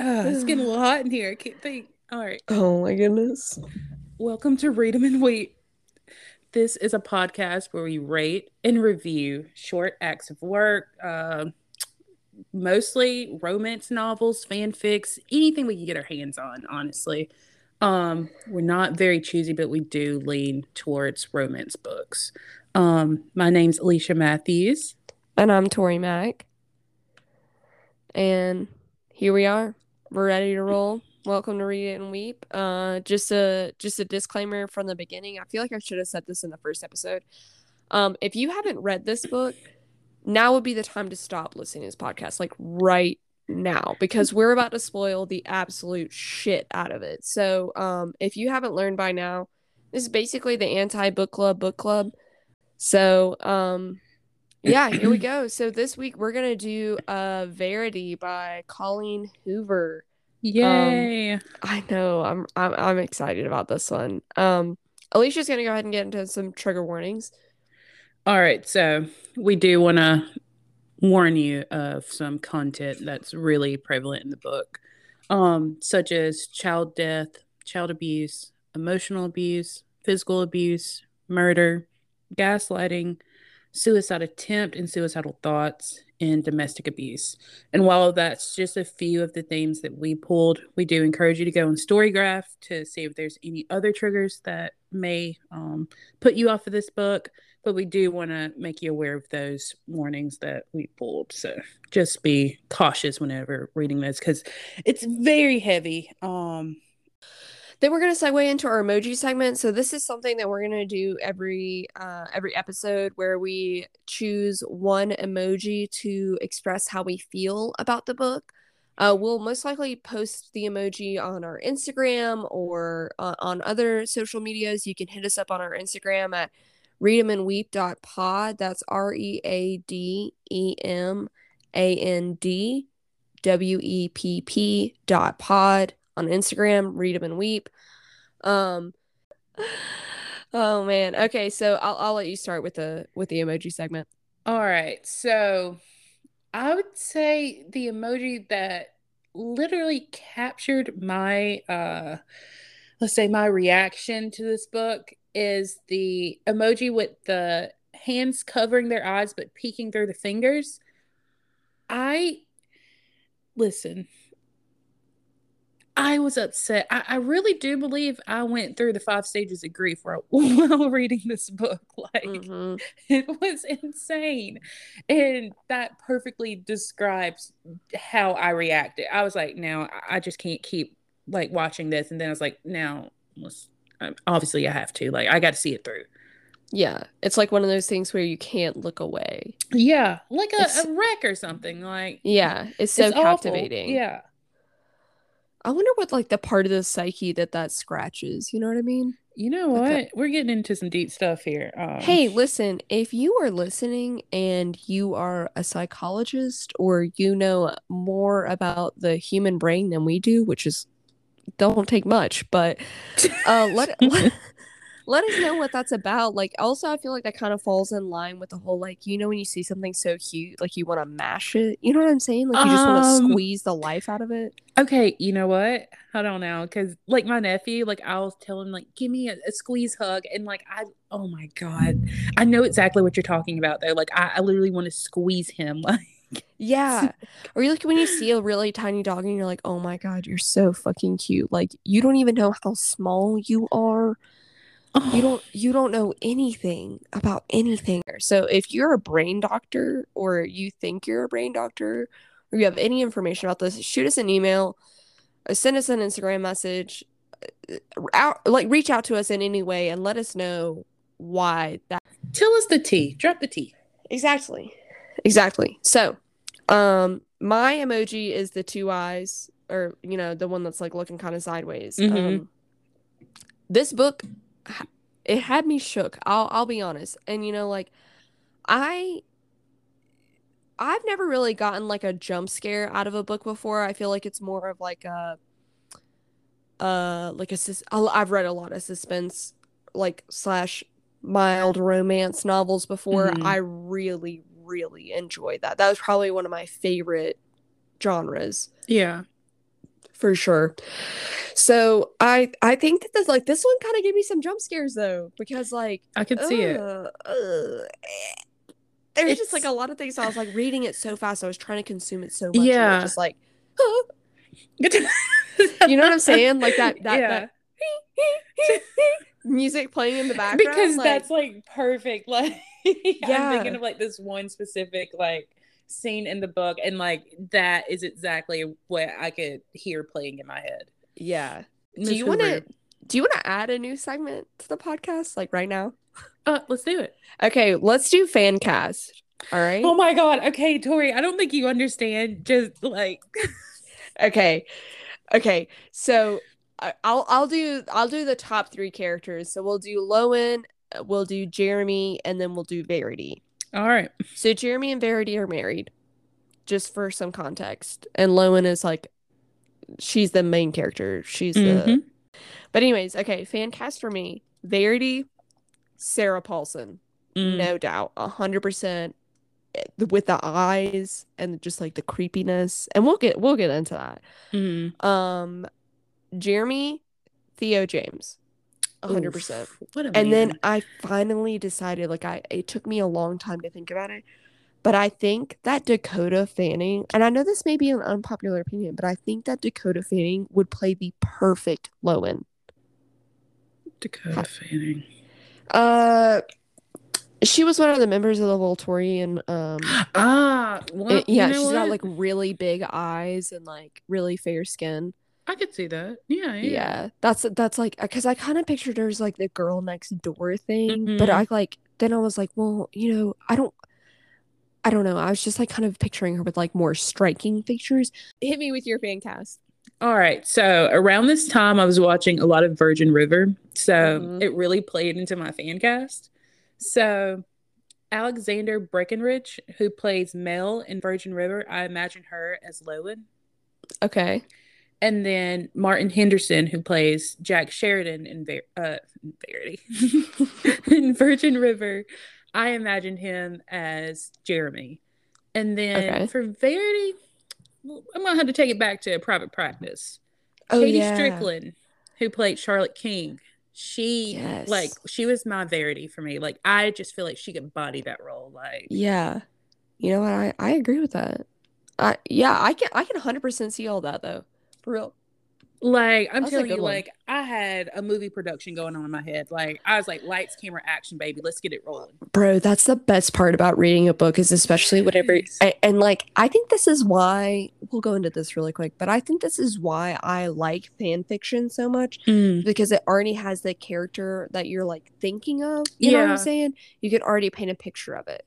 Uh, it's getting a little hot in here. I can't think. All right. Oh my goodness. Welcome to Read 'em and Wait. This is a podcast where we rate and review short acts of work, uh, mostly romance novels, fanfics, anything we can get our hands on, honestly. Um, we're not very choosy, but we do lean towards romance books. Um, my name's Alicia Matthews. And I'm Tori Mack. And here we are. We're ready to roll. Welcome to Read It and Weep. Uh just a just a disclaimer from the beginning. I feel like I should have said this in the first episode. Um, if you haven't read this book, now would be the time to stop listening to this podcast, like right now, because we're about to spoil the absolute shit out of it. So um if you haven't learned by now, this is basically the anti-book club book club. So um yeah, here we go. So this week we're gonna do uh Verity by Colleen Hoover. Yay! Um, I know. I'm I'm I'm excited about this one. Um Alicia's gonna go ahead and get into some trigger warnings. All right, so we do want to warn you of some content that's really prevalent in the book, um, such as child death, child abuse, emotional abuse, physical abuse, murder, gaslighting, suicide attempt and suicidal thoughts, and domestic abuse. And while that's just a few of the themes that we pulled, we do encourage you to go on Storygraph to see if there's any other triggers that may um, put you off of this book. But we do want to make you aware of those warnings that we pulled. So just be cautious whenever reading this because it's very heavy. Um, then we're going to segue into our emoji segment. So this is something that we're going to do every uh, every episode where we choose one emoji to express how we feel about the book. Uh, we'll most likely post the emoji on our Instagram or uh, on other social medias. You can hit us up on our Instagram at reademandweep.pod. That's R E A D E M A N D W E P P dot pod on Instagram, read them and weep. Um Oh man. Okay, so I'll I'll let you start with the with the emoji segment. All right. So I would say the emoji that literally captured my uh let's say my reaction to this book is the emoji with the hands covering their eyes but peeking through the fingers. I listen, I was upset. I, I, really do believe I went through the five stages of grief while, while reading this book. Like mm-hmm. it was insane. And that perfectly describes how I reacted. I was like, now I just can't keep like watching this. And then I was like, now obviously I have to. Like I got to see it through. Yeah, it's like one of those things where you can't look away. Yeah, like a, a wreck or something. Like yeah, it's so it's captivating. Awful. Yeah, I wonder what like the part of the psyche that that scratches. You know what I mean? You know what? Okay. We're getting into some deep stuff here. Um, hey, listen, if you are listening and you are a psychologist or you know more about the human brain than we do, which is don't take much, but uh, let, let let us know what that's about. Like, also, I feel like that kind of falls in line with the whole like, you know, when you see something so cute, like you want to mash it. You know what I'm saying? Like, you just want to um, squeeze the life out of it. Okay, you know what? I don't know, because like my nephew, like I'll tell him, like, give me a, a, squeeze hug, and like I, oh my god, I know exactly what you're talking about though. Like, I, I literally want to squeeze him, like. Yeah. Or you like when you see a really tiny dog and you're like, oh my God, you're so fucking cute. Like, you don't even know how small you are you don't you don't know anything about anything. So if you're a brain doctor or you think you're a brain doctor or you have any information about this shoot us an email uh, send us an instagram message uh, out like reach out to us in any way and let us know why that tell us the tea drop the tea exactly. Exactly. So um my emoji is the two eyes or you know the one that's like looking kind of sideways. Mm-hmm. um this book it had me shook. I'll I'll be honest. And you know like I I've never really gotten like a jump scare out of a book before. I feel like it's more of like a uh like a I've read a lot of suspense like slash mild romance novels before. Mm-hmm. I really really enjoyed that. That was probably one of my favorite genres. Yeah. For sure. So I I think that this like this one kind of gave me some jump scares though because like I could see it. uh, uh, there's just like a lot of things. I was like reading it so fast. I was trying to consume it so much. Yeah. just like you know what I'm saying? Like that that, yeah. that music playing in the background. because like, that's like perfect. Like I'm Yeah. thinking of like this one specific like scene in the book, and like that is exactly what I could hear playing in my head. yeah. Miss Do you want to do you want to add a new segment to the podcast like right now? Uh, let's do it. Okay, let's do fan cast. All right. Oh my god. Okay, Tori. I don't think you understand. Just like Okay. Okay. So I- I'll I'll do I'll do the top three characters. So we'll do Lowen, uh, we'll do Jeremy, and then we'll do Verity. All right. So Jeremy and Verity are married, just for some context. And Lowen is like she's the main character. She's the Mhm. But anyways, okay, fan cast for me. Verity, Sarah Paulson. Mm. No doubt. A hundred percent eh, with the eyes and just like the creepiness. And we'll get we'll get into that. Mhm. Um, Jeremy, Theo James, hundred percent. And then. I finally decided, like I, it took me a long time to think about it, but I think that Dakota Fanning, and I know this may be an unpopular opinion, but I think that Dakota Fanning would play the perfect Lowen. Dakota Fanning. Uh, she was one of the members of the Volturian. Um, Ah, well, it- yeah, you know she's got like really big eyes and like really fair skin. I could see that. Yeah, yeah. Yeah, that's that's like because I kind of pictured her as like the girl next door thing, but Mhm. I like then I was like, well, you know, I don't, I don't know. I was just like kind of picturing her with like more striking features. Hit me with your fan cast. All right. So around this time, I was watching a lot of Virgin River. So Mhm. it really played into my fan cast. So Alexandra Breckenridge, who plays Mel in Virgin River, I imagine her as Lowen. Okay. And then Martin Henderson, who plays Jack Sheridan in Ver- uh, Verity in Virgin River, I imagined him as Jeremy. And then Okay. for Verity, I'm gonna have to take it back to private practice. Oh KaDee yeah. Strickland, who played Charlotte King, she Yes. like she was my Verity for me. Like I just feel like she could body that role. Like Yeah. You know what? I I agree with that. I yeah, I can I can 100% see all that though. Real. Like I'm That's telling you, one. like I had a movie production going on in my head. Like I was like, lights, camera, action, baby, let's get it rolling. Bro, that's the best part about reading a book is especially whatever. I, and like I think this is why we'll go into this really quick, but I think this is why I like fan fiction so much mm. because it already has the character that you're like thinking of. You know what Yeah. I'm saying? You can already paint a picture of it.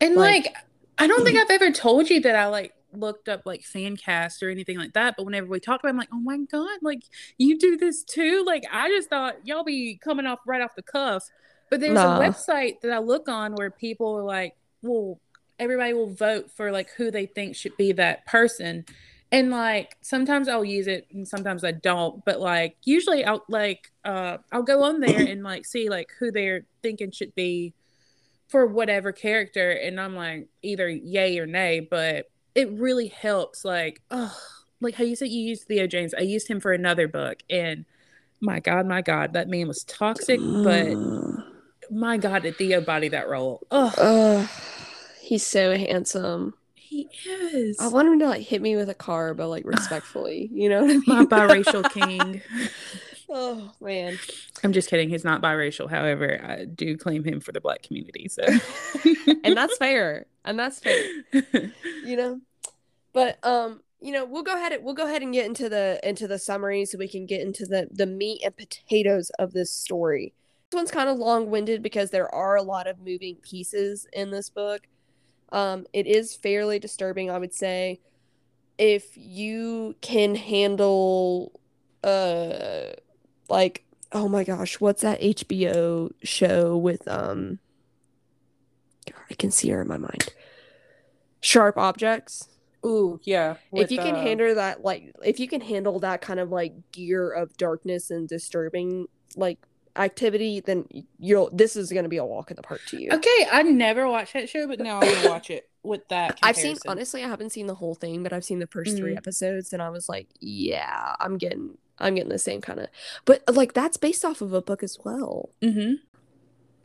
And Like- like, I don't think I've ever told you that I like looked up like fan cast or anything like that. But whenever we talk about, it, I'm like, oh my god, like you do this too. Like I just thought y'all be coming off right off the cuff. But there's Nah. a website that I look on where people are like, well, everybody will vote for like who they think should be that person. And like sometimes I'll use it and sometimes I don't. But like usually I'll like uh I'll go on there and like see like who they're thinking should be for whatever character and i'm like either yay or nay but it really helps like oh like how you said you used theo james i used him for another book and my god my god that man was toxic but my god did theo body that role oh Ugh, he's so handsome. he is I want him to like hit me with a car, but like respectfully. You know I mean? my biracial king oh man. i'm just kidding he's not biracial however i do claim him for the black community so and that's fair. And that's fair. you know? But um you know we'll go ahead we'll go ahead and get into the into the summary so we can get into the the meat and potatoes of this story. This one's kind of long-winded because there are a lot of moving pieces in this book. Um it is fairly disturbing i would say if you can handle uh like oh my gosh what's that hbo show with um i can see her in my mind sharp objects Ooh, yeah. if you can uh, handle that like if you can handle that kind of like gear of darkness and disturbing like activity, then you'll this is gonna be a walk in the park to you. Okay, I never watched that show, but now I'm gonna watch it with that. I've seen honestly, I haven't seen the whole thing, but I've seen the 1st three Mhm. episodes, and I was like, yeah, I'm getting I'm getting the same kind of. But like that's based off of a book as well. Mhm.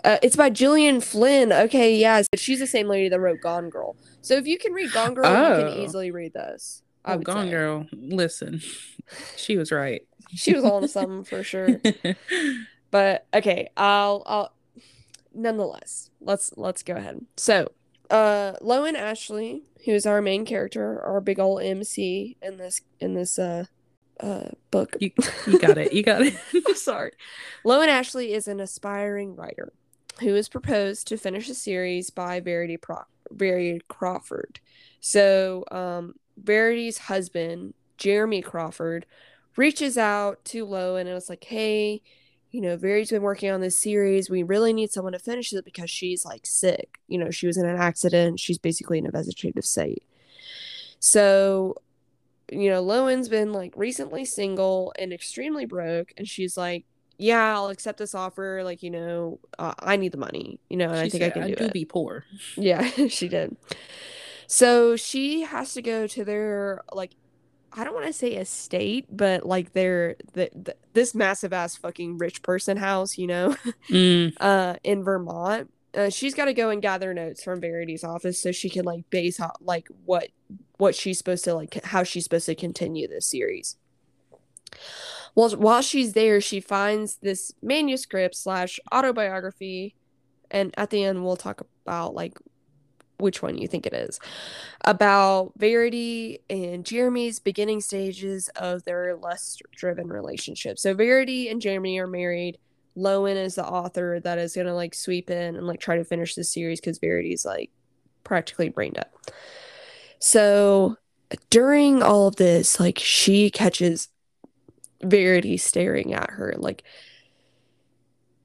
Uh, it's by Gillian Flynn. Okay, yeah, so she's the same lady that wrote Gone Girl. So if you can read Gone Girl, you Oh. can easily read this. I Oh, Gone say. Girl, listen, she was right. She was on something for sure. But okay, I'll I'll nonetheless, let's let's go ahead. So, uh Lowen Ashleigh, who's our main character, our big old MC in this in this uh uh book. you, you got it. You got it. I'm sorry. Lowen Ashleigh is an aspiring writer who is proposed to finish a series by Verity Pro- Verity Crawford. So, um, Verity's husband, Jeremy Crawford, reaches out to Lowen and it's like, hey, you know, Verity's been working on this series. We really need someone to finish it because she's like sick. You know, she was in an accident. She's basically in a vegetative state. So, you know, Lowen's been like recently single and extremely broke, and she's like, "Yeah, I'll accept this offer. Like, you know, uh, I need the money. You know, and I She think I said, can do, do it." be poor. Yeah, she did. So she has to go to their like I don't want to say estate, but like their the, the this massive ass fucking rich person house, you know, Mm, uh in Vermont. Uh, she's got to go and gather notes from Verity's office so she can like base out like what what she's supposed to like how she's supposed to continue this series. Well, while she's there, she finds this manuscript slash autobiography, and at the end we'll talk about like which one you think it is about Verity and Jeremy's beginning stages of their lust driven relationship. So Verity and Jeremy are married. Lowen is the author that is gonna like sweep in and like try to finish the series because Verity's like practically brain dead. So during all of this, like she catches Verity staring at her, like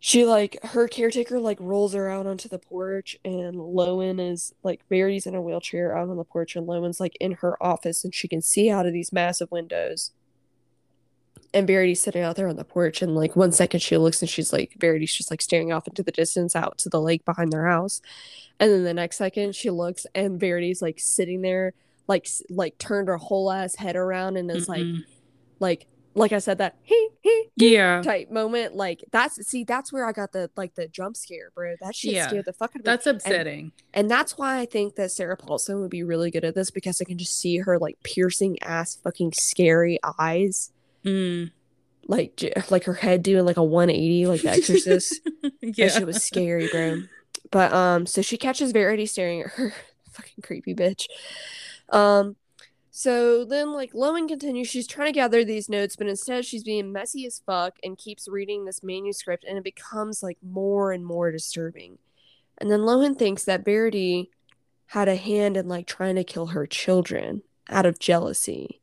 she like her caretaker like rolls her out onto the porch and Lowen is like Verity's in a wheelchair out on the porch and Lowen's like in her office and she can see out of these massive windows. And Verity's sitting out there on the porch and like one second she looks and she's like Verity's just like staring off into the distance out to the lake behind their house. And then the next second she looks and Verity's like sitting there like like turned her whole ass head around and is like mm-mm. like like I said that he he yeah, type moment. Like that's see, that's where I got the like the jump scare, bro. That shit Yeah. scared the fuck out of me. that's upsetting. and that's why I think that Sarah Paulson would be really good at this because I can just see her like piercing ass fucking scary eyes. Mm. Like j- like her head doing like a 180 like the exorcist. yeah, That shit was scary, bro. But um, so she catches Verity staring at her, fucking creepy bitch. Um, so then like Lowen continues, she's trying to gather these notes, but instead she's being messy as fuck and keeps reading this manuscript, and it becomes like more and more disturbing. And then Lowen thinks that Verity had a hand in like trying to kill her children out of jealousy.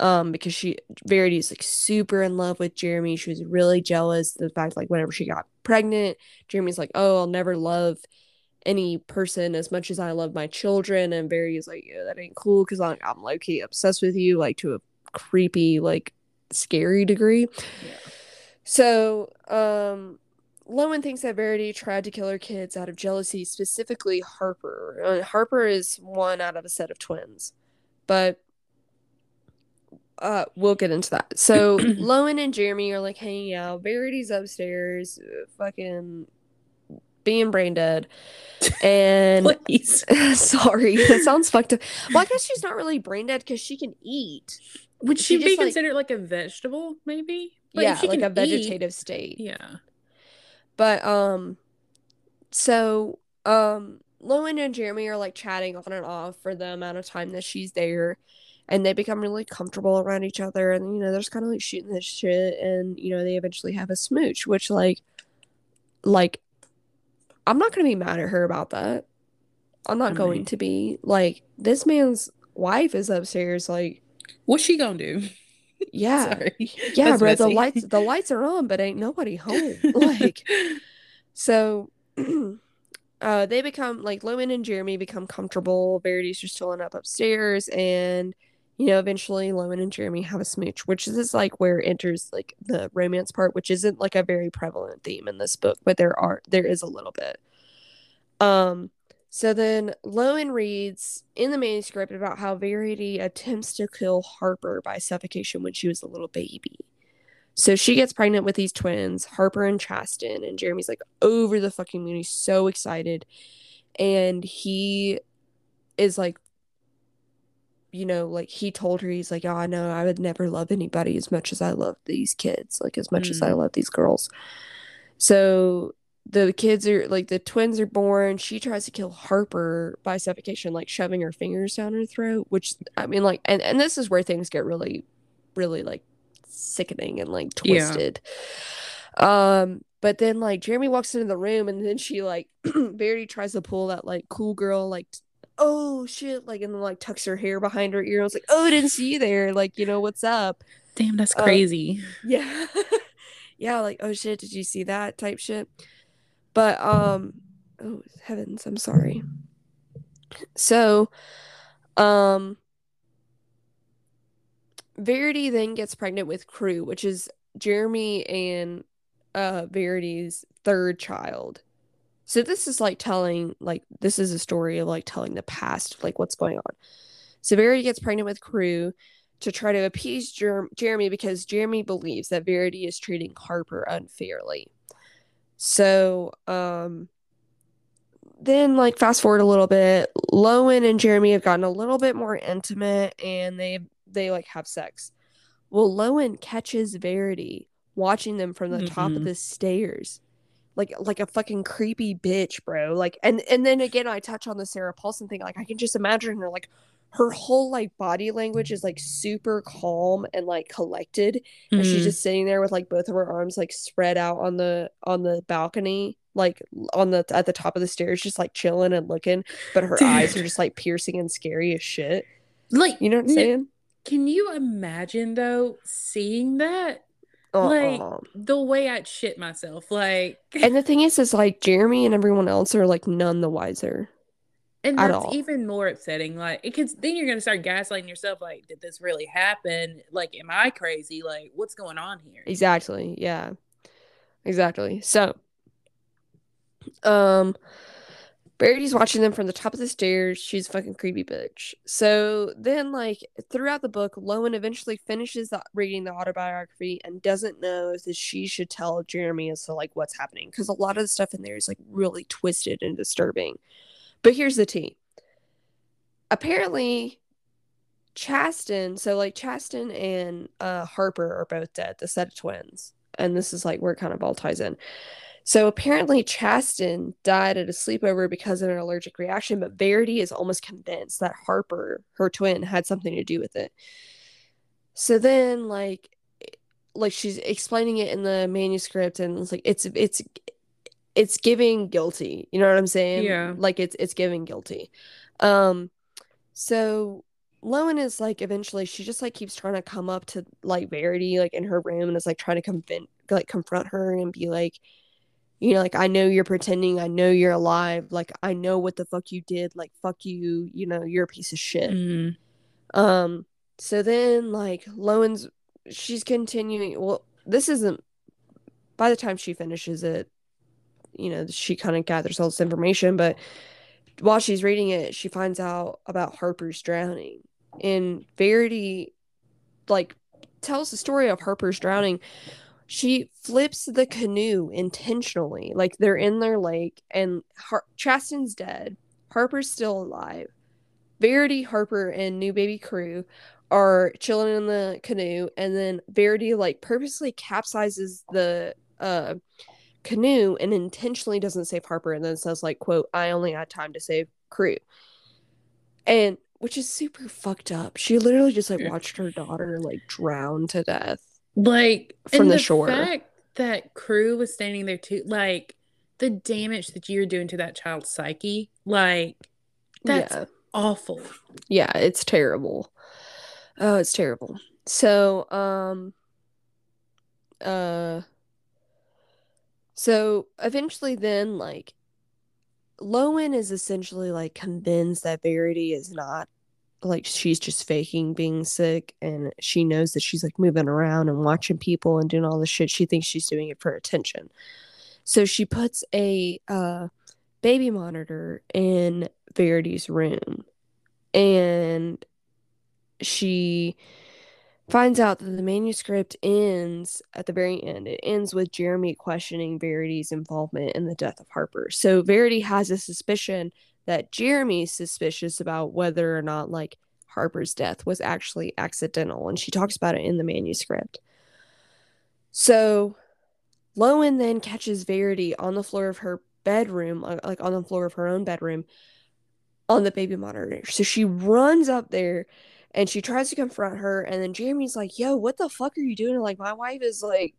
Um, because she Verity is like super in love with Jeremy. She was really jealous the fact like whenever she got pregnant, Jeremy's like, "Oh, I'll never love any person as much as I love my children." And Verity's like, "Yeah, that ain't cool because I'm, I'm low key obsessed with you, like to a creepy, like scary degree." Yeah. So, um, Lowen thinks that Verity tried to kill her kids out of jealousy, specifically Harper. Uh, Harper is one out of a set of twins, but uh, we'll get into that. So Lowen and Jeremy are like hanging out. Verity's upstairs, uh, fucking being brain dead, and sorry, that sounds fucked up. Well, I guess she's not really brain dead because she can eat. Would She she, be just, like- considered like a vegetable, maybe? Like, yeah, like a eat- vegetative state. Yeah. But um so um Lowen and Jeremy are like chatting on and off for the amount of time that she's there and they become really comfortable around each other and you know they're just kind of like shooting this shit and you know they eventually have a smooch which like like I'm not going to be mad at her about that. I'm not I going mean- to be like this man's wife is upstairs like What's she gonna do? yeah. Sorry. Yeah, That's bro, the lights the lights are on but ain't nobody home. like So uh they become like Lowen and Jeremy become comfortable. Verity's just chilling up upstairs and you know, eventually Lowen and Jeremy have a smooch, which is like where enters like the romance part, which isn't like a very prevalent theme in this book, but there are there is a little bit. Um so then Lowen reads in the manuscript about how Verity attempts to kill Harper by suffocation when she was a little baby. So she gets pregnant with these twins, Harper and Chasten, and Jeremy's like over the fucking moon. He's so excited. And he is like, you know, like he told her, he's like, oh, I know I would never love anybody as much as I love these kids, like as much mm. as I mm. love these girls. So the kids are like the twins are born. She tries to kill Harper by suffocation, like shoving her fingers down her throat, which I mean, like, and, and this is where things get really, really like sickening and like twisted. Yeah. Um, but then like Jeremy walks into the room and then she like Verity tries to pull that like cool girl, like, oh shit, like, and then like tucks her hair behind her ear. I was like, oh, I didn't see you there. Like, you know, what's up? Damn, that's um, crazy. Um, yeah. yeah, like, oh shit, did you see that type shit? But um oh heavens, I'm sorry. So um Verity then gets pregnant with Crew, which is Jeremy and uh Verity's third child. So this is like telling like this is a story of like telling the past, like what's going on. So Verity gets pregnant with Crew to try to appease Jer- Jeremy because Jeremy believes that Verity is treating Harper unfairly. So, um, then like fast forward a little bit, Lowen and Jeremy have gotten a little bit more intimate and they they like have sex. Well, Lowen catches Verity watching them from the mm-hmm. top of mm-hmm. the stairs. Like like a fucking creepy bitch, bro. Like and and then again I touch on the Sarah Paulson thing. Like I can just imagine her like her whole like body language is like super calm and like collected and she's mm-hmm. just sitting there with like both of her arms like spread out on the on the balcony like on the at the top of the stairs just like chilling and looking but her Dude. eyes are just like piercing and scary as shit like you know what i'm saying can you imagine though seeing that uh-uh. like the way I'd shit myself, like. And the thing is, is like Jeremy and everyone else are like none the wiser. And that's even more upsetting. Like, because then you're gonna start gaslighting yourself. Like, did this really happen? Like, am I crazy? Like, what's going on here? Exactly. Yeah. Exactly. So, um, Verity's watching them from the top of the stairs. She's fucking creepy bitch. So then, like throughout the book, Lowen eventually finishes the, reading the autobiography and doesn't know if she should tell Jeremy as to like what's happening because a lot of the stuff in there is like really twisted and disturbing. But here's the tea. Apparently, Chasten, so like Chasten and uh, Harper are both dead, the set of twins. And this is like where it kind of all ties in. So apparently, Chasten died at a sleepover because of an allergic reaction, but Verity is almost convinced that Harper, her twin, had something to do with it. So then, like, like she's explaining it in the manuscript, and it's like it's it's it's giving guilty. You know what I'm saying? Yeah. Like it's it's giving guilty. Um so Lowen is like eventually she just like keeps trying to come up to like Verity like in her room and is like trying to convince like confront her and be like you know like I know you're pretending I know you're alive like I know what the fuck you did like fuck you you know you're a piece of shit. Mm-hmm. Um so then like Lowen's she's continuing well this isn't by the time she finishes it you know, she kind of gathers all this information. But while she's reading it, she finds out about Harper's drowning. And Verity, like, tells the story of Harper's drowning. She flips the canoe intentionally. Like, they're in their lake, and Har- Chasten's dead. Harper's still alive. Verity, Harper, and new baby crew are chilling in the canoe, and then Verity like purposely capsizes the uh canoe and intentionally doesn't save Harper and then says like quote I only had time to save crew. And which is super fucked up. She literally just like watched her daughter like drown to death. Like from the, the, shore. fact that crew was standing there too like the damage that you're doing to that child's psyche, like that's yeah. awful. Yeah, it's terrible. Oh, it's terrible. So, um uh so eventually, then, like, Lowen is essentially like convinced that Verity is not like she's just faking being sick and she knows that she's like moving around and watching people and doing all this shit she thinks she's doing it for attention so she puts a uh, baby monitor in verity's room and she finds out that the manuscript ends at the very end. It ends with Jeremy questioning Verity's involvement in the death of Harper. So Verity has a suspicion that Jeremy's suspicious about whether or not like Harper's death was actually accidental, and she talks about it in the manuscript. So Lowen then catches Verity on the floor of her bedroom, uh, like on the floor of her own bedroom, on the baby monitor. So she runs up there and she tries to confront her and then Jeremy's like, "Yo, what the fuck are you doing?" Like my wife is like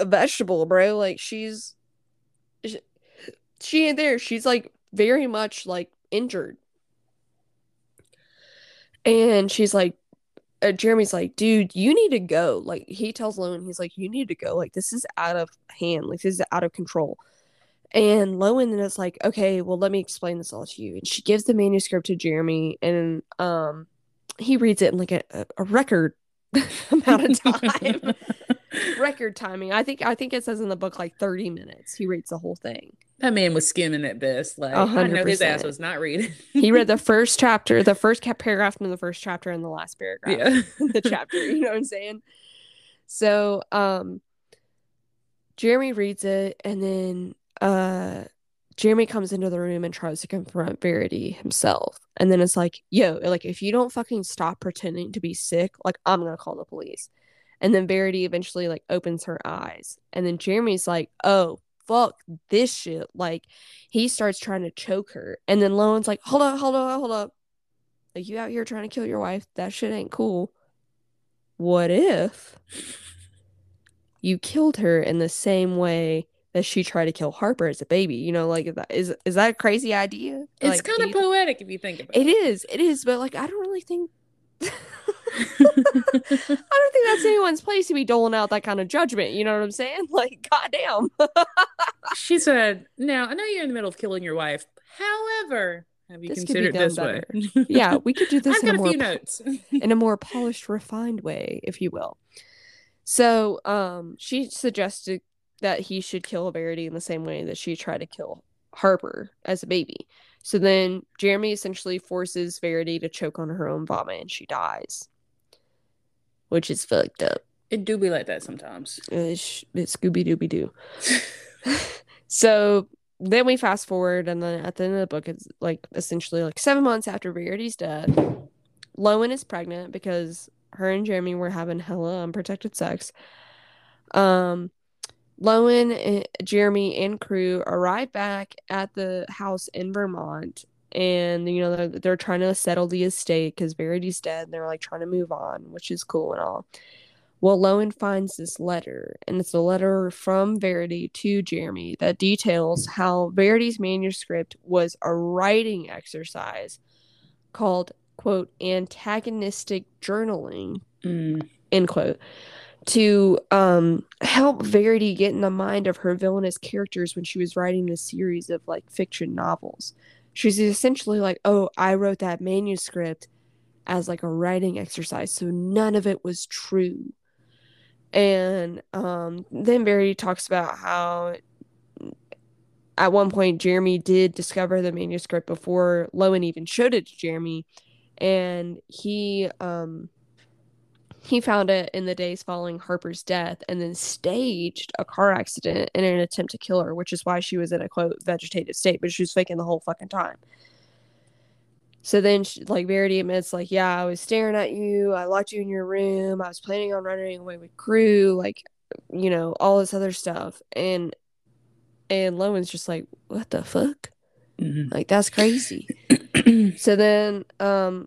a vegetable, bro. Like she's she, she ain't there. She's like very much like injured. And she's like uh, Jeremy's like, dude, you need to go. Like he tells Lowen, he's like, you need to go. Like this is out of hand. Like this is out of control. And Lowen then is like, okay, well, let me explain this all to you. And she gives the manuscript to Jeremy, and um, he reads it in like a, a record amount of time. record timing. I think I think it says in the book like 30 minutes. He reads the whole thing. That man was skimming at best. Like 100%. I know his ass was not reading. he read the first chapter, the first paragraph in the first chapter, and the last paragraph. Yeah. the chapter. You know what I'm saying? So um Jeremy reads it and then uh Jeremy comes into the room and tries to confront Verity himself. And then it's like, yo, like if you don't fucking stop pretending to be sick, like I'm gonna call the police. And then Verity eventually like opens her eyes. And then Jeremy's like, oh, fuck this shit. Like he starts trying to choke her. And then Lowen's like, hold up, hold up, hold up. Like you out here trying to kill your wife. That shit ain't cool. What if you killed her in the same way that she tried to kill Harper as a baby. You know, like is is that a crazy idea? It's like, kind of poetic if you think about it. It is, it is, but like I don't really think I don't think that's anyone's place to be doling out that kind of judgment. You know what I'm saying? Like, goddamn. she said, "Now I know you're in the middle of killing your wife. However, have you this considered this better. way? yeah, we could do this. In a, more, a few notes in a more polished, refined way, if you will. So, um, she suggested that he should kill Verity in the same way that she tried to kill Harper as a baby. So then Jeremy essentially forces Verity to choke on her own vomit and she dies, which is fucked up. It do be like that sometimes. It's, it's Scooby Dooby Doo. so then we fast forward, and then at the end of the book, it's like essentially like seven months after Verity's death. Lowen is pregnant because her and Jeremy were having hella unprotected sex. Um, Lowen, eh, Jeremy, and crew arrive back at the house in Vermont, and you know they're, they're trying to settle the estate because Verity's dead. And they're like trying to move on, which is cool and all. Well, Lowen finds this letter, and it's a letter from Verity to Jeremy that details how Verity's manuscript was a writing exercise called quote antagonistic journaling mm. end quote to um, help Verity get in the mind of her villainous characters when she was writing this series of like fiction novels. She's essentially like, oh, I wrote that manuscript as like a writing exercise, so none of it was true. And um, then Barry talks about how at one point Jeremy did discover the manuscript before Lowen even showed it to Jeremy, and he um he found it in the days following Harper's death and then staged a car accident in an attempt to kill her, which is why she was in a quote vegetative state, but she was faking the whole fucking time. So then, she, like, Verity admits, like, yeah, I was staring at you. I locked you in your room. I was planning on running away with crew, like, you know, all this other stuff. And, and Lowen's just like, what the fuck? Mm-hmm. Like, that's crazy. so then, um,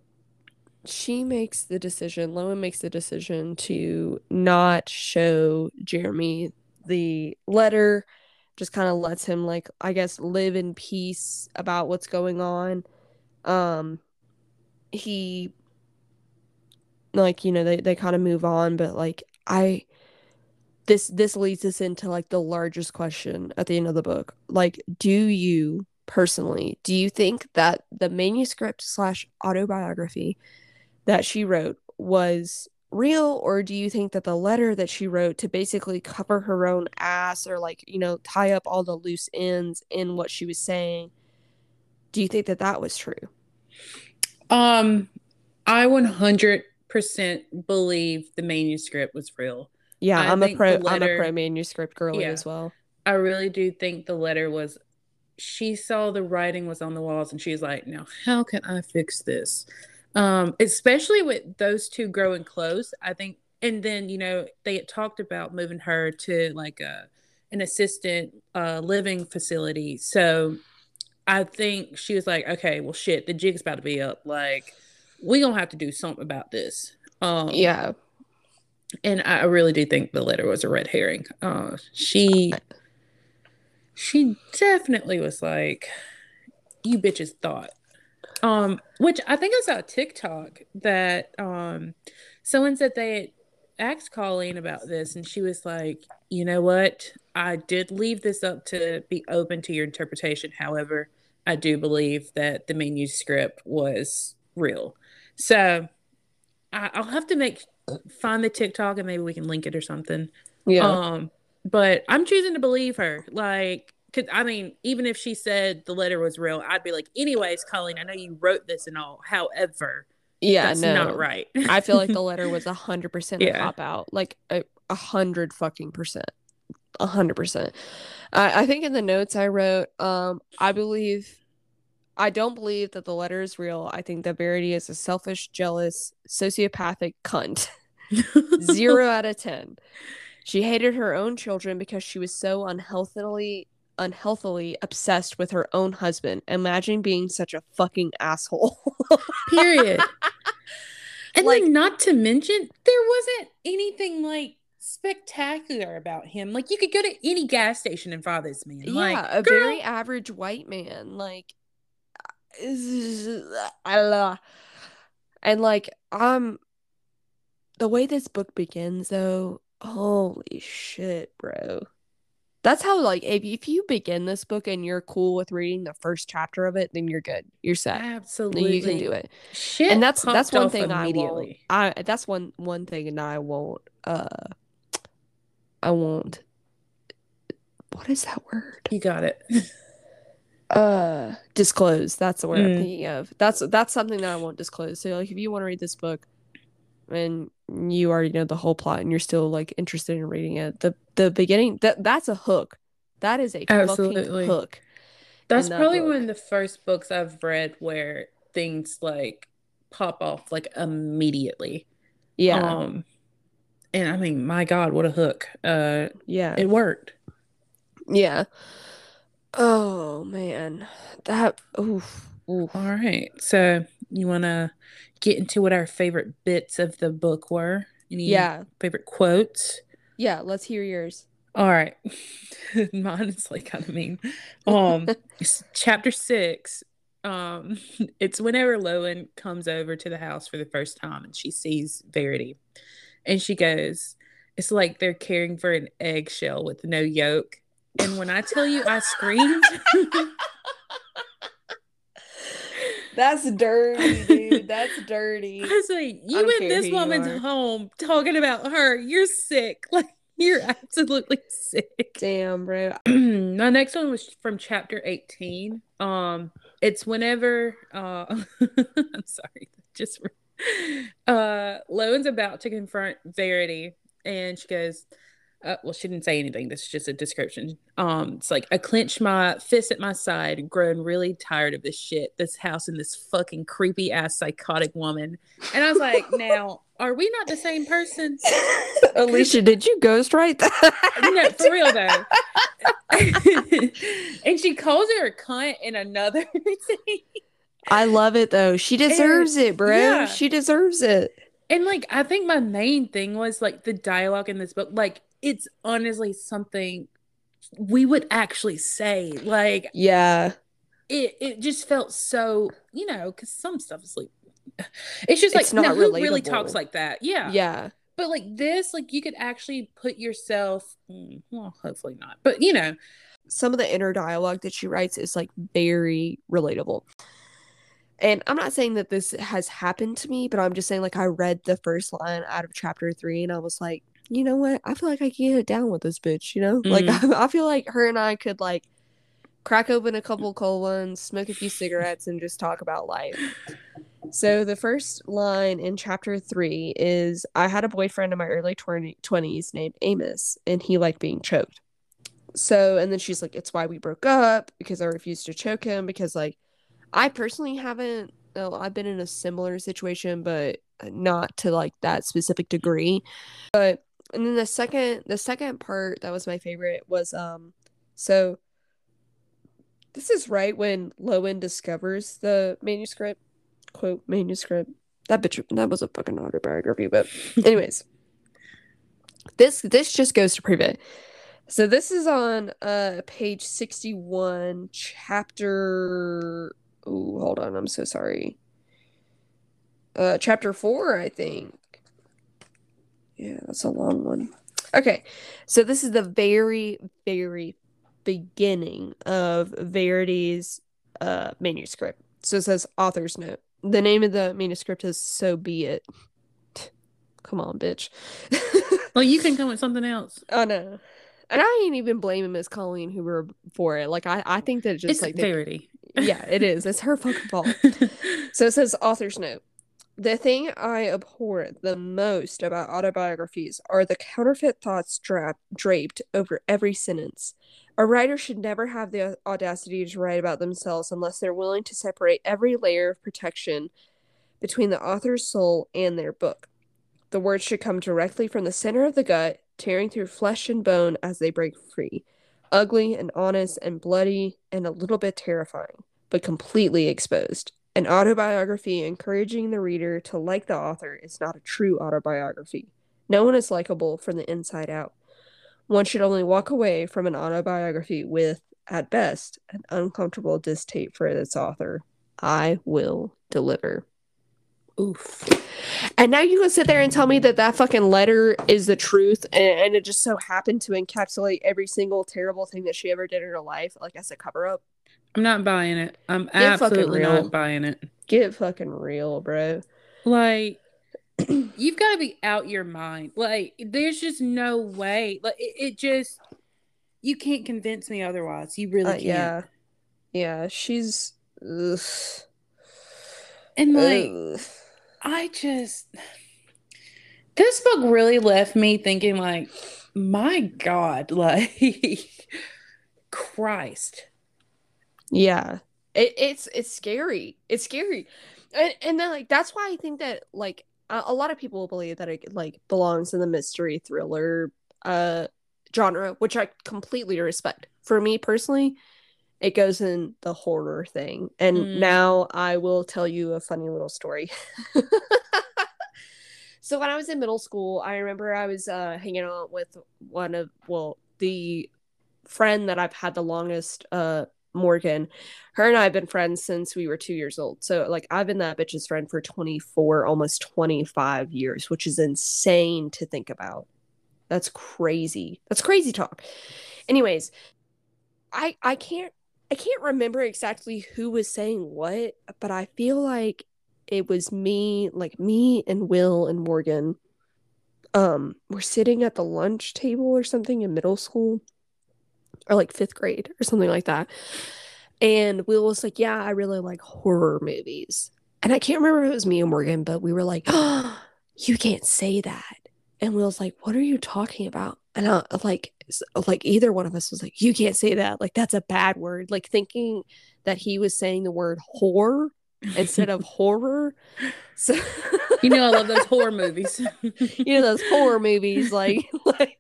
she makes the decision, Lowen makes the decision to not show Jeremy the letter, just kind of lets him like I guess live in peace about what's going on. Um he like, you know, they, they kind of move on, but like I this this leads us into like the largest question at the end of the book. Like, do you personally, do you think that the manuscript slash autobiography that she wrote was real or do you think that the letter that she wrote to basically cover her own ass or like you know tie up all the loose ends in what she was saying do you think that that was true? Um i 100% believe the manuscript was real. Yeah I i'm a pro the i'm a letter- pro manuscript girly Yeah. as well. I really do think the letter was she saw the writing was on the walls and she's like now how can i fix this um especially with those two growing close i think and then you know they had talked about moving her to like a an assistant uh living facility. So i think she was like okay well shit the jig's about to be up. Like we gonna have to do something about this. Um yeah. and I I really do think the letter was a red herring. Uh, she, she definitely was like, "You bitches thought," um, which I think I saw a TikTok that um, someone said they asked Colleen about this, and she was like, "You know what? I did leave this up to be open to your interpretation. However, I do believe that the manuscript was real." So I, I'll have to make find the TikTok and maybe we can link it or something. yeah Um, but I'm choosing to believe her. Like, 'cause, I mean, even if she said the letter was real, I'd be like, anyways, Colleen, I know you wrote this and all. However, yeah that's no not right. I feel like the letter was a hundred percent a cop out, like a a hundred fucking percent, a hundred percent. I I think in the notes I wrote, um, I believe, I don't believe that the letter is real. I think that Verity is a selfish, jealous, sociopathic cunt. Zero out of ten. She hated her own children because she was so unhealthily unhealthily obsessed with her own husband. Imagine being such a fucking asshole. Period. and Like- not to mention, there wasn't anything like spectacular about him. Like, you could go to any gas station and find this man. yeah, like, a girl, very average white man. Like. And like, um, the way this book begins, though, holy shit, bro. That's how, like, if, if you begin this book and you're cool with reading the first chapter of it, then you're good. You're set. Absolutely, You can do it. Shit and that's that's one thing I won't. immediately. I that's one one thing, and I won't. Uh, I won't. What is that word? You got it. uh disclose that's the word i'm Mm. thinking of that's that's something that i won't disclose so like if you want to read this book and you already know the whole plot and you're still like interested in reading it the the beginning that that's a hook that is a Absolutely. fucking hook That's that probably book. one of the first books I've read where things like pop off like immediately. yeah Um and I mean, my God, what a hook. Uh yeah it worked. yeah oh man that oof, oof. All right. So you wanna get into what our favorite bits of the book were? Any yeah favorite quotes? yeah let's hear yours All right. Mine is like kind of mean. Um chapter six. Um it's whenever Lowen comes over to the house for the first time and she sees Verity. And she goes, It's like they're caring for an eggshell with no yolk. And when I tell you I screamed, that's dirty that's dirty I was like, You in this woman's home talking about her. You're sick. Like you're absolutely sick. damn bro my next one was from chapter 18 um it's whenever uh i'm sorry just uh lowen's about to confront verity and she goes uh, well she didn't say anything this is just a description um it's like i clenched my fist at my side grown really tired of this shit this house and this fucking creepy ass psychotic woman and i was like now are we not the same person Alicia, did you ghostwrite that? no, for real though. and she calls her a cunt in another scene. I love it though. She deserves it, bro. yeah. She deserves it. And like, I think my main thing was like the dialogue in this book. Like, it's honestly something we would actually say. Like, Yeah. it it just felt so, you know, because some stuff is like, it's just like, It's not no, who really talks like that? Yeah. Yeah. But like this, like you could actually put yourself, mm, well, hopefully not, but you know, Some of the inner dialogue that she writes is like very relatable. and I'm not saying that this has happened to me, but I'm just saying like I read the first line out of chapter three and I was like, you know what? I feel like I can get it down with this bitch, you know? Mm-hmm. Like I, I feel like her and I could like crack open a couple cold ones, smoke a few cigarettes, and just talk about life. So the first line in chapter three is I had a boyfriend in my early 20, 20s named Amos, and he liked being choked. So, and then she's like, it's why we broke up because I refused to choke him because, like, I personally haven't, well, I've been in a similar situation, but not to like that specific degree. But, and then the second, the second part that was my favorite was, um, so this is right when Lowen discovers the manuscript quote manuscript. That bitch that was a fucking autobiography, but anyways. this this just goes to prove it. So this is on uh page 61, chapter Oh, hold on, I'm so sorry. Uh chapter 4, I think. Yeah, that's a long one. Okay. So this is the very very beginning of Verity's uh manuscript. So it says author's note. The name of the manuscript is So Be It. Come on, bitch. well, you can come with something else. Oh no. And I ain't even blaming Miss Colleen Hoover for it. Like I, I think that just it's like parody. yeah, it is. It's her fucking fault. so it says author's note. The thing I abhor the most about autobiographies are the counterfeit thoughts dra- draped over every sentence. A writer should never have the audacity to write about themselves unless they're willing to separate every layer of protection between the author's soul and their book. The words should come directly from the center of the gut, tearing through flesh and bone as they break free. Ugly and honest and bloody and a little bit terrifying, but completely exposed. An autobiography encouraging the reader to like the author is not a true autobiography. No one is likable from the inside out. One should only walk away from an autobiography with, at best, an uncomfortable distaste for its author. I will deliver. Oof. And now you can sit there and tell me that that fucking letter is the truth, and, and, it just so happened to encapsulate every single terrible thing that she ever did in her life, like as a cover up. I'm not buying it. I'm Get absolutely not buying it. Get fucking real, bro. Like, you've got to be out your mind. Like, there's just no way. Like, it, it just, you can't convince me otherwise. You really uh, can't. Yeah. Yeah. She's, ugh. and like, ugh. I just, this book really left me thinking, like, my God, like, Christ yeah. It, it's it's scary. It's scary. And, and then like that's why I think that like a, a lot of people believe that it like belongs in the mystery thriller uh genre, which I completely respect. For me personally, it goes in the horror thing. And mm. now I will tell you a funny little story. so when I was in middle school, I remember I was uh, hanging out with one of well, the friend that I've had the longest uh Morgan, her and I have been friends since we were two years old. So like I've been that bitch's friend for 24, almost 25 years, which is insane to think about. That's crazy. That's crazy talk. Anyways, I I can't I can't remember exactly who was saying what, but I feel like it was me, like me and Will and Morgan. Um, we're sitting at the lunch table or something in middle school or like fifth grade or something like that. And Will was like, Yeah, I really like horror movies. And I can't remember if it was me or Morgan, but we were like, Oh, you can't say that. And Will's like, What are you talking about? And I like, like either one of us was like, You can't say that. Like, that's a bad word. Like, thinking that he was saying the word horror instead of horror. So, you know, I love those horror movies. you know, those horror movies, like, like,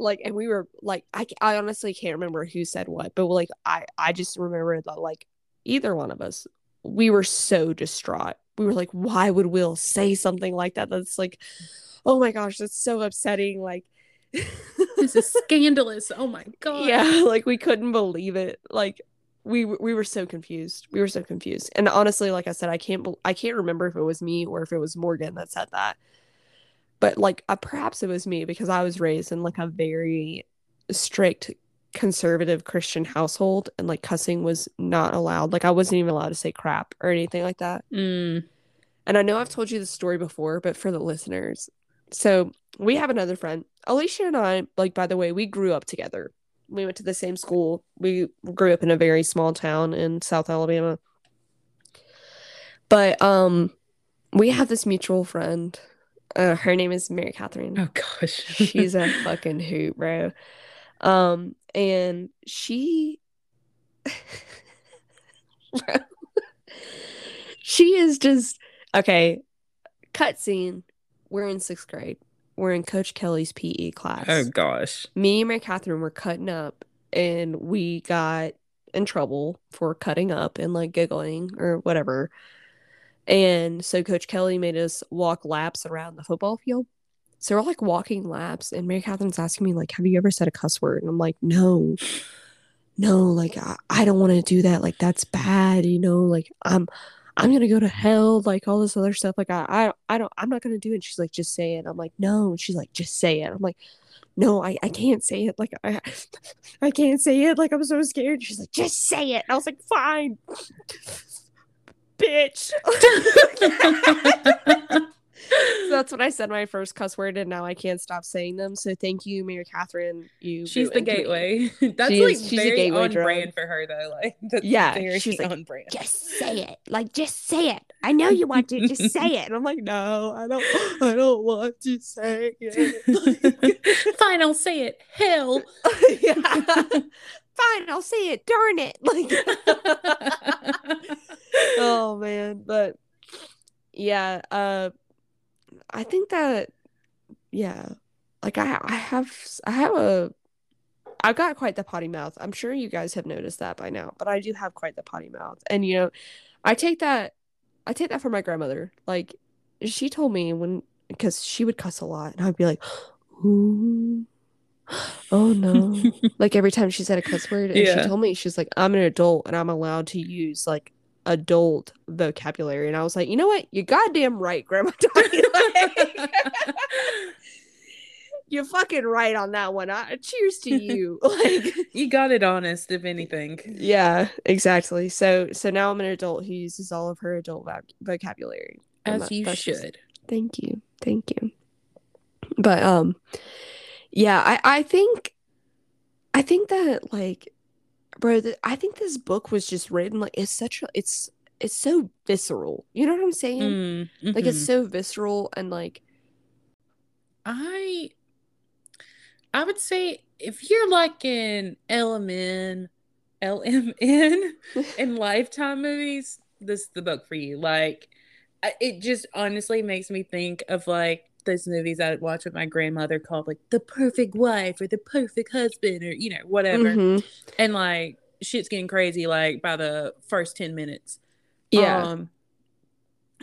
like and we were like I, I honestly can't remember who said what but like i i just remember that like either one of us we were so distraught. We were like why would will say something like that? That's like oh my gosh that's so upsetting like this is scandalous. Oh my god yeah like we couldn't believe it. Like we we were so confused. We were so confused. And honestly like i said i can't i can't remember if it was me or if it was morgan that said that but like uh, perhaps it was me because I was raised in like a very strict conservative Christian household and like cussing was not allowed. Like I wasn't even allowed to say crap or anything like that. Mm. And I know I've told you the story before, but for the listeners. So we have another friend. Alicia and I, like by the way, we grew up together. We went to the same school. We grew up in a very small town in South Alabama. But um we have this mutual friend. Uh, her name is Mary Catherine. Oh gosh. She's a fucking hoot, bro. Um, and she she is just okay. Cutscene. We're in sixth grade. We're in Coach Kelly's PE class. oh gosh. Me and Mary Catherine were cutting up, and we got in trouble for cutting up and like giggling or whatever. And so Coach Kelly made us walk laps around the football field. So we're like walking laps, and Mary Catherine's asking me, like, have you ever said a cuss word? And I'm like, no, no, like I, I don't want to do that. Like that's bad, you know, like I'm I'm gonna go to hell, like all this other stuff. Like I I, I don't I'm not gonna do it. And she's like, just say it. I'm like, no. And she's like, just say it. I'm like, no, I, I can't say it. Like I I can't say it. Like I'm so scared. She's like, just say it. And I was like, fine. Bitch. So that's what I said my first cuss word, and now I can't stop saying them. So thank you, Mary Catherine. You She's the ruined me. gateway. That's She like is- she's a very gateway on drug. brand for her though. Like that's Yeah, very she's like, on brand. Just say it. Like just say it. I know you want to. Just say it. And I'm like, no, I don't. I don't want to say it. Fine, I'll say it. Hell. yeah. Fine, I'll say it. Darn it. Like. Oh man, but yeah. Uh, I think that yeah, like I I have I have a I've got quite the potty mouth. I'm sure you guys have noticed that by now, but I do have quite the potty mouth. And you know, I take that I take that from my grandmother. Like she told me when because she would cuss a lot and I'd be like, Ooh, oh no. like every time she said a cuss word and Yeah. she told me she's like, I'm an adult and I'm allowed to use like adult vocabulary. And I was like, you know what? You're goddamn right, Grandma. Like, you're fucking right on that one. I, cheers to you. Like you got it honest, if anything. Yeah, exactly. So so now I'm an adult who uses all of her adult voc- vocabulary. As that- you should. Thank you. Thank you. But um yeah, I I think I think that like bro, th- I think this book was just written like it's such a it's it's so visceral. You know what I'm saying? Mm, Like it's mhm. so visceral and like I I would say if you're like in LMN, LMN in Lifetime movies, this is the book for you. Like, it just honestly makes me think of like those movies I watch with my grandmother called like The Perfect Wife or The Perfect Husband or you know whatever. mhm. And like shit's getting crazy like by the first ten minutes. yeah. Um,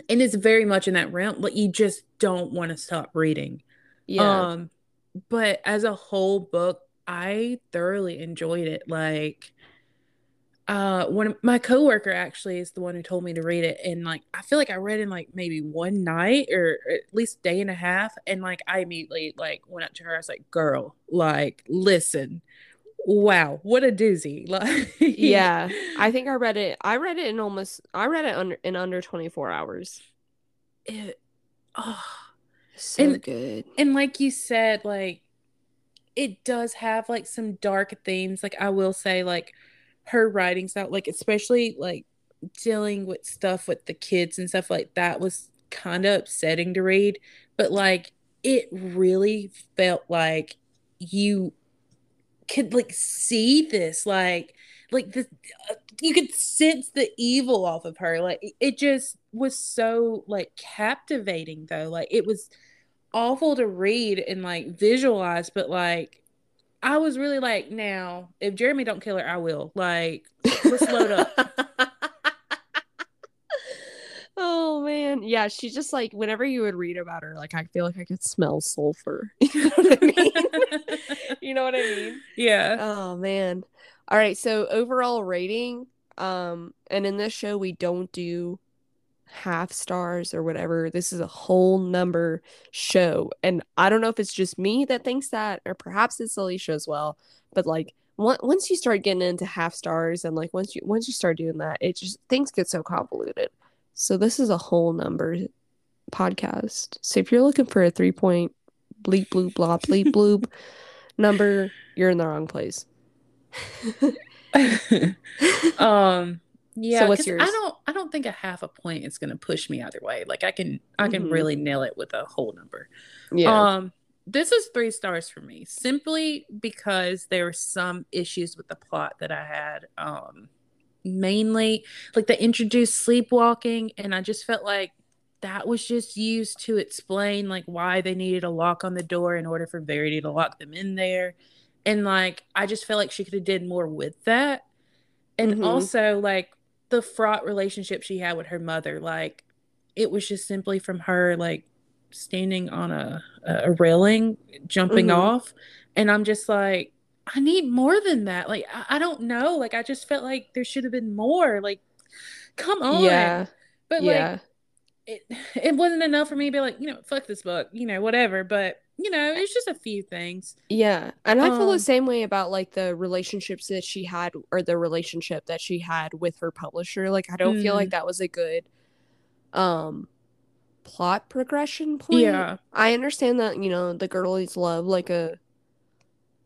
and it's very much in that realm. Like you just don't want to stop reading. yeah. Um, but as a whole book, I thoroughly enjoyed it. Like, uh, one of my coworker actually is the one who told me to read it, and like I feel like I read in like maybe one night or at least day and a half, and like I immediately like went up to her. I was like, "Girl, like, listen." Wow, what a doozy! Like, yeah. I think I read it I read it in almost I read it under in under 24 hours. it, oh, So And- good. and like you said like it does have like some dark themes like i will say like her writing style like especially like dealing with stuff with the kids and stuff like that was kind of upsetting to read. But like it really felt like you could like see this like like the uh, you could sense the evil off of her. Like it just was so like captivating though. Like it was awful to read and like visualize but like i was really like now if jeremy don't kill her i will like let's load up Oh man. Yeah, she just like whenever you would read about her, like I feel like I could smell sulfur. You know what I mean? you know what I mean? yeah Oh man. All right, so overall rating um and in this show we don't do half stars or whatever. This is a whole number show and I don't know if it's just me that thinks that or perhaps it's Alicia as well, but like once you start getting into half stars and like once you once you start doing that, it just things get so convoluted. So this is a whole number podcast. So if you're looking for a three point bleep bloop blah bleep bloop number, you're in the wrong place. um yeah what's 'cause i yours? don't i don't think a half a point is going to push me either way like i can i can Mhm. really nail it with a whole number Yeah. um this is three stars for me simply because there were some issues with the plot that i had um mainly like they introduced sleepwalking and i just felt like that was just used to explain like why they needed a lock on the door in order for verity to lock them in there and like i just felt like she could have did more with that and Mhm. also like the fraught relationship she had with her mother like it was just simply from her like standing on a a railing jumping Mhm. off. And i'm just like i need more than that. Like i, I don't know. Like i just felt like there should have been more. Like come on. Yeah. but like it it wasn't enough for me to be like you know fuck this book you know whatever. But you know it's just a few things Yeah, and I feel Um, the same way about like the relationships that she had or the relationship that she had with her publisher. Like I don't feel Mm. like that was a good um plot progression point. yeah I understand that, you know, the girlies love like a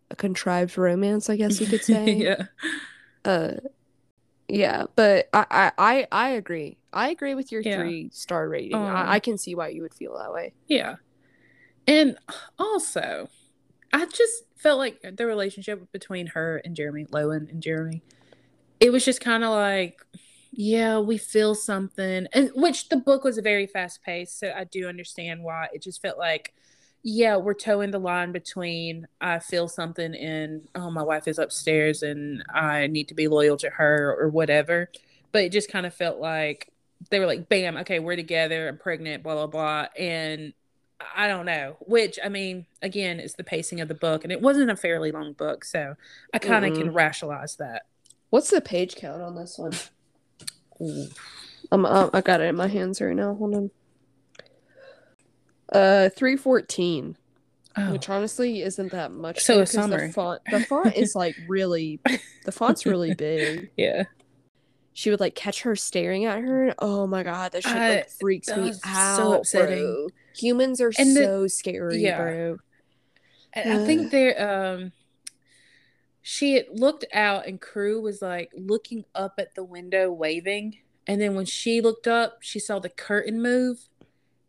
a contrived romance, I guess you could say. yeah Uh yeah, but I, I I I agree. I agree with your Yeah. three star rating. Um, I, I can see why you would feel that way. Yeah. And also, I just felt like the relationship between her and Jeremy, Lowen and Jeremy, it was just kind of like, yeah, we feel something. And which the book was a very fast paced. So I do understand why it just felt like, yeah, we're toeing the line between I feel something and, oh, my wife is upstairs and I need to be loyal to her or whatever. But it just kind of felt like they were like, bam, okay, we're together, I'm pregnant, blah, blah, blah. And I don't know, which I mean, again, is the pacing of the book, and it wasn't a fairly long book, so I kind of can rationalize that. What's the page count on this one? Um, uh, I got it in my hands right now. Hold on. Uh, three fourteen, Oh, which honestly isn't that much. So though, a 'cause summary. The font, the font is like really, the font's really big. yeah, She would like catch her staring at her. Oh my god, that shit I- like freaks that me out. so upsetting. bro. Humans are And the- so scary, yeah. bro. and I think there, um, she looked out, and Crew was like looking up at the window, waving, and then when she looked up, she saw the curtain move.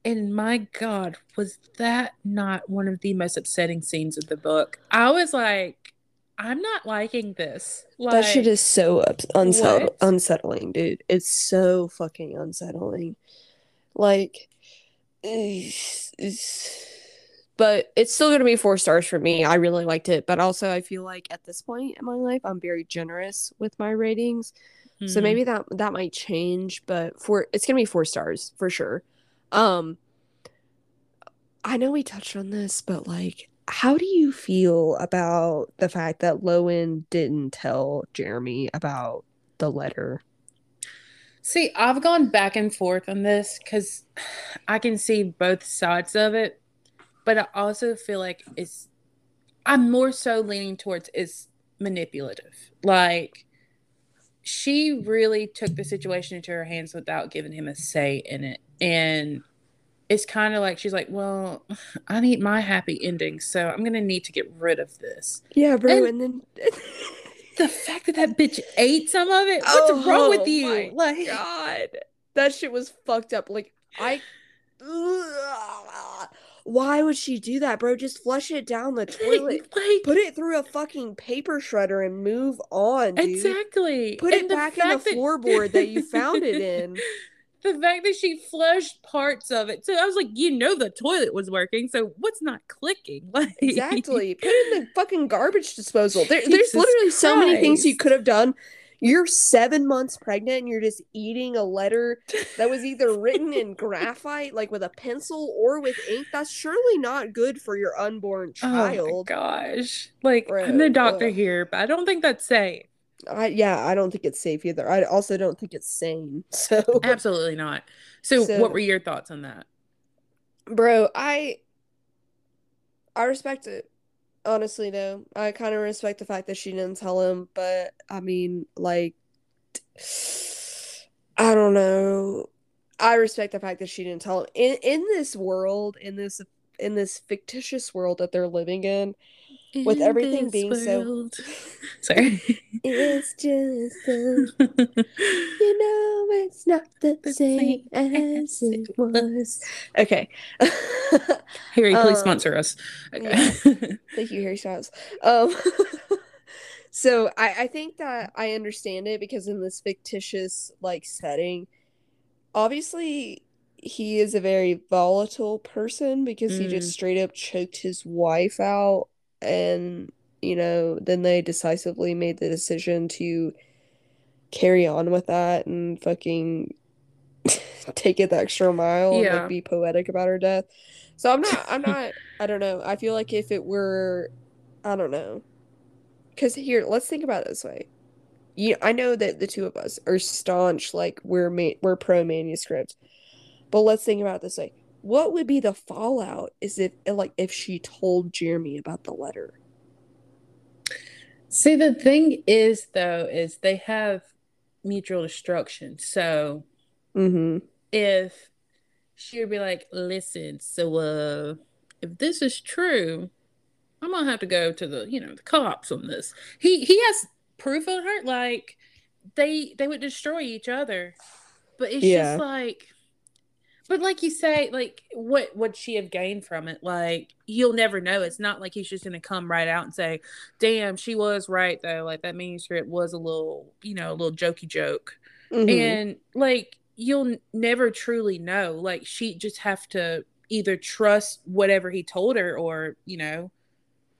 And my God, was that not one of the most upsetting scenes of the book? I was like, I'm not liking this. Like, that shit is so ups- unsettling, dude. It's so fucking unsettling. Like, but it's still gonna be four stars for me. I really liked it, but also I feel like at this point in my life, I'm very generous with my ratings. So Mhm. maybe that that might change, but for it's gonna be four stars for sure. Um, I know we touched on this, but like, how do you feel about the fact that Lowen didn't tell Jeremy about the letter? See, I've gone back and forth on this because I can see both sides of it, but I also feel like it's, I'm more so leaning towards it's manipulative. Like, she really took the situation into her hands without giving him a say in it. And it's kind of like she's like, well, I need my happy ending, so I'm going to need to get rid of this. Yeah, bro, And- and, then The fact that that bitch ate some of it, what's wrong Oh with you? my Like, God, that shit was fucked up. Like I, why would she do that, bro? Just flush it down the toilet. like, Put it through a fucking paper shredder and move on, dude. Exactly. Put And it back in the that- floorboard that you found it in. The fact that she flushed parts of it. So I was like, you know the toilet was working, so what's not clicking? Like Exactly. Put it in the fucking garbage disposal. There, there's literally so many things you could have done. You're seven months pregnant and you're just eating a letter that was either written in graphite, like with a pencil or with ink. That's surely not good for your unborn Oh child. gosh. Like Bro, I'm the doctor ugh. here, but I don't think that's safe. I, yeah, I don't think it's safe either. I also don't think it's sane. So, Absolutely not. So, So- what were your thoughts on that? bro, I I respect it. honestly though. I kind of respect the fact that she didn't tell him, but I mean, like I don't know. I respect the fact that she didn't tell him. In in this world, in this in this fictitious world that they're living in, in with everything being world. so sorry it's just a, you know it's not the, the same, same, as it was okay harry please um, sponsor us okay. yeah. thank you harry styles um so I, I think that i understand it because in this fictitious like setting obviously he is a very volatile person because mm. he just mm. straight up choked his wife out and you know then they decisively made the decision to carry on with that and fucking take it the extra mile yeah. and like be poetic about her death. So i'm not i'm not i don't know. I feel like if it were i don't know. Because here let's think about it this way. You i know that the two of us are staunch like we're ma- we're pro manuscript but let's think about it this way what would be the fallout is if like if she told Jeremy about the letter? See, the thing is though, is they have mutual destruction. So mm-hmm. if she would be like, listen, so uh if this is true, I'm gonna have to go to the, you know, the cops on this. He he has proof on her, like they they would destroy each other. But it's yeah. just like but like you say, like what would she have gained from it? Like you'll never know. It's not like he's just gonna come right out and say, "Damn, she was right though." Like that manuscript was a little, you know, a little jokey joke, mm-hmm. and like you'll never truly know. Like she just have to either trust whatever he told her, or you know,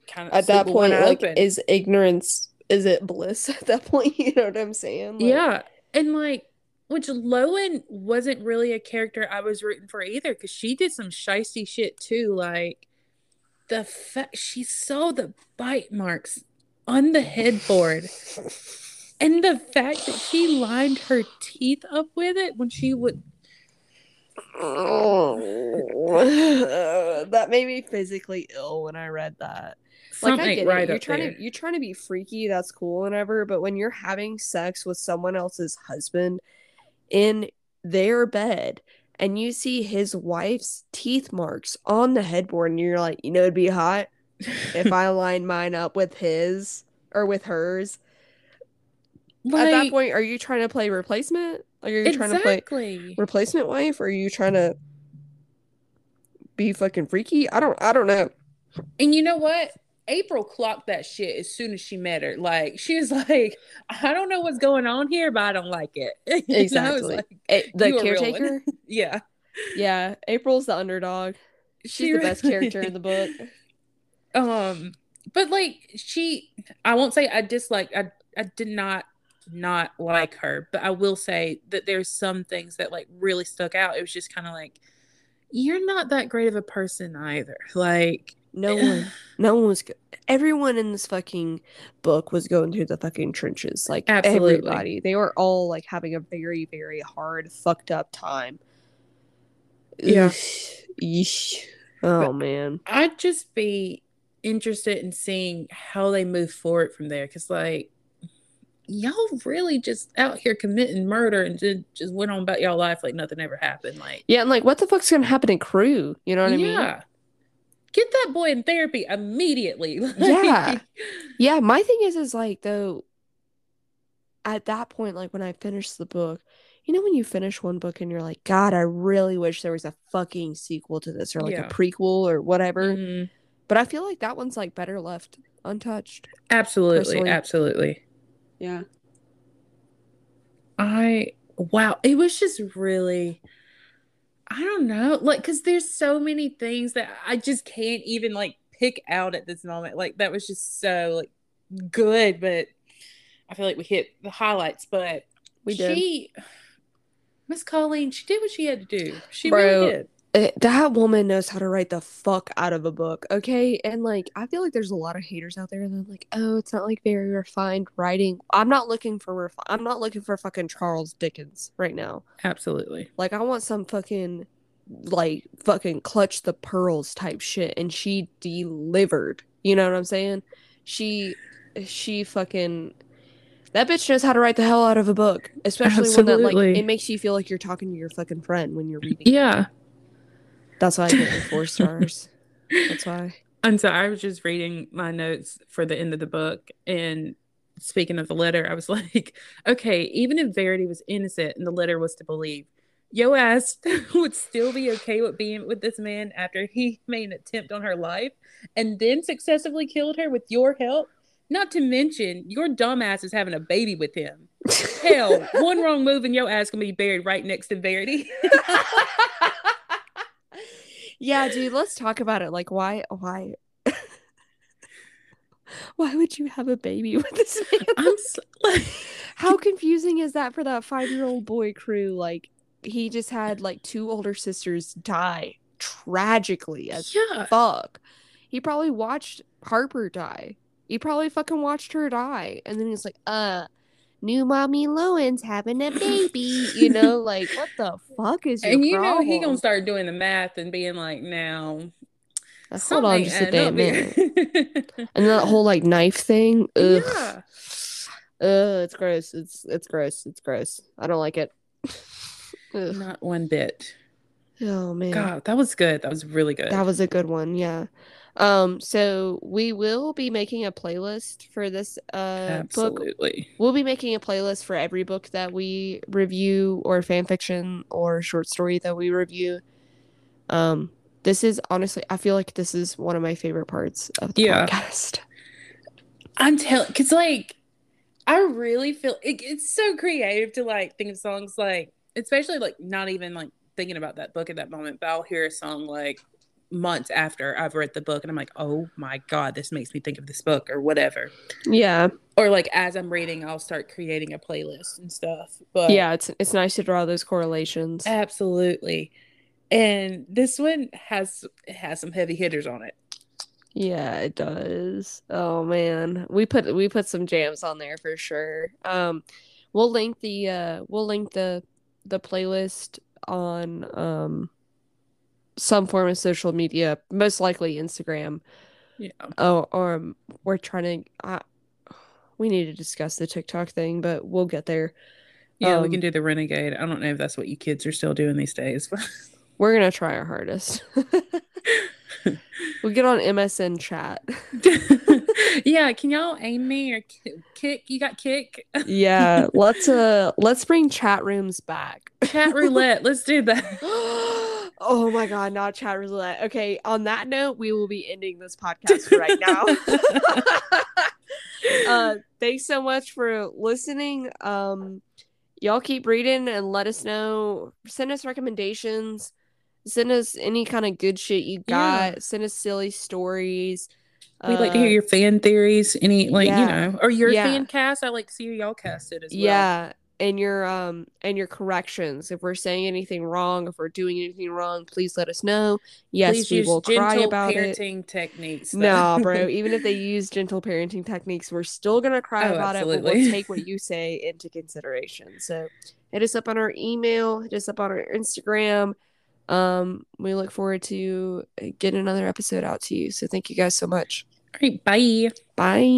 kind of at that point, like open. is ignorance is it bliss at that point? You know what I'm saying? Like, yeah, and like which Lowen wasn't really a character I was rooting for either because she did some shisty shit too. Like the fact she saw the bite marks on the headboard. And the fact that she lined her teeth up with it when she would that made me physically ill when I read that. Something like I get right it. You're trying there. to you're trying to be freaky, that's cool and ever, but when you're having sex with someone else's husband in their bed and you see his wife's teeth marks on the headboard and you're like, you know, it'd be hot if I line mine up with his or with hers. Like, At that point, are you trying to play replacement? Like, are you exactly. trying to play replacement wife? Or are you trying to be fucking freaky? I don't. I don't know. And you know what? April clocked that shit as soon as she met her. Like she was like, I don't know what's going on here, but I don't like it. Exactly. like, a- the caretaker. yeah. Yeah. April's the underdog. She's she the best character in the book. Um, but like she, I won't say I dislike. I I did not not like her, but I will say that there's some things that like really stuck out. It was just kind of like, you're not that great of a person either. Like no one, no one was. Everyone in this fucking book was going through the fucking trenches. Like Absolutely. everybody, they were all like having a very, very hard, fucked up time. Yeah. Yeesh. Oh but man. I'd just be interested in seeing how they move forward from there, because like y'all really just out here committing murder and just, just went on about y'all life like nothing ever happened. Like yeah, and like what the fuck's gonna happen in Crew? You know what I mean? Yeah get that boy in therapy immediately. yeah. Yeah. My thing is, is like, though, at that point, like when I finished the book, you know, when you finish one book and you're like, God, I really wish there was a fucking sequel to this or like yeah. a prequel or whatever. Mm-hmm. But I feel like that one's like better left untouched. Absolutely. Personally. Absolutely. Yeah. I, wow. It was just really I don't know. Like, cause there's so many things that I just can't even like pick out at this moment. Like that was just so like good, but I feel like we hit the highlights, but we did. She Miss Colleen, she did what she had to do. She Bro, really did. It, that woman knows how to write the fuck out of a book, okay? And like, I feel like there's a lot of haters out there that are like, oh, it's not like very refined writing. I'm not looking for refi- I'm not looking for fucking Charles Dickens right now. Absolutely. Like, I want some fucking like fucking clutch the pearls type shit, and she delivered You know what I'm saying? She she fucking that bitch knows how to write the hell out of a book, especially when that like it makes you feel like you're talking to your fucking friend when you're reading. Yeah. That's why I give it four stars. That's why. And so I was just reading my notes for the end of the book. And speaking of the letter, I was like, okay, even if Verity was innocent and the letter was to believe, yo ass would still be okay with being with this man after he made an attempt on her life and then successfully killed her with your help. Not to mention, your dumbass is having a baby with him. Hell, one wrong move and your ass gonna be buried right next to Verity. Yeah, dude, let's talk about it. Like why why why would you have a baby with this man? I'm so, like, How confusing is that for that five year old boy crew? Like he just had like two older sisters die tragically as yeah. fuck. He probably watched Harper die. He probably fucking watched her die. And then he's like, uh, new mommy Lowen's having a baby. You know, like what the fuck is your And you know problem? he gonna start doing the math and being like, now Uh, Hold on just a damn minute. And that whole like knife thing. Ugh. yeah. Ugh, it's gross. It's it's gross. It's gross. I don't like it. Not one bit. Oh man. God, that was good. That was really good. That was a good one, yeah. Um, so we will be making a playlist for this uh book. Absolutely. We'll be making a playlist for every book that we review or fan fiction or short story that we review. Um, this is honestly I feel like this is one of my favorite parts of the Yeah. podcast. I'm telling, because like, I really feel it, it's so creative to like think of songs like, especially like not even like thinking about that book at that moment, but I'll hear a song like months after I've read the book and I'm like, oh my God, this makes me think of this book or whatever. Yeah. Or like as I'm reading, I'll start creating a playlist and stuff. But Yeah, it's it's nice to draw those correlations. absolutely. And this one has has some heavy hitters on it. Yeah, it does. Oh man. We put we put some jams on there for sure. Um we'll link the uh we'll link the the playlist on um some form of social media, most likely Instagram. Yeah. Oh, or um, we're trying to uh, we need to discuss the TikTok thing, but we'll get there. Yeah, we Um, can do the renegade. I don't know if that's what you kids are still doing these days. but- We're gonna try our hardest. we get on MSN chat. yeah, can y'all aim me or Kik? You got Kik? yeah, let's uh let's bring chat rooms back. Chat roulette. Let's do that. oh my god, not chat roulette. Okay, on that note, we will be ending this podcast right now. uh thanks so much for listening. Um y'all keep reading and let us know. Send us recommendations. Send us any kind of good shit you got. Yeah. Send us silly stories. We'd like to hear Uh, your fan theories, any like you know, or your Yeah. fan cast. I like to see y'all cast it as well. Yeah, and your um and your corrections. If we're saying anything wrong, if we're doing anything wrong, please let us know. Yes, Please we will cry about it. parenting techniques. though. Nah, bro. Even if they use gentle parenting techniques, we're still gonna cry Oh, about it. But we'll take what you say into consideration. So hit us up on our email, hit us up on our Instagram. Um, we look forward to getting another episode out to you. So thank you guys so much. All right, bye. Bye.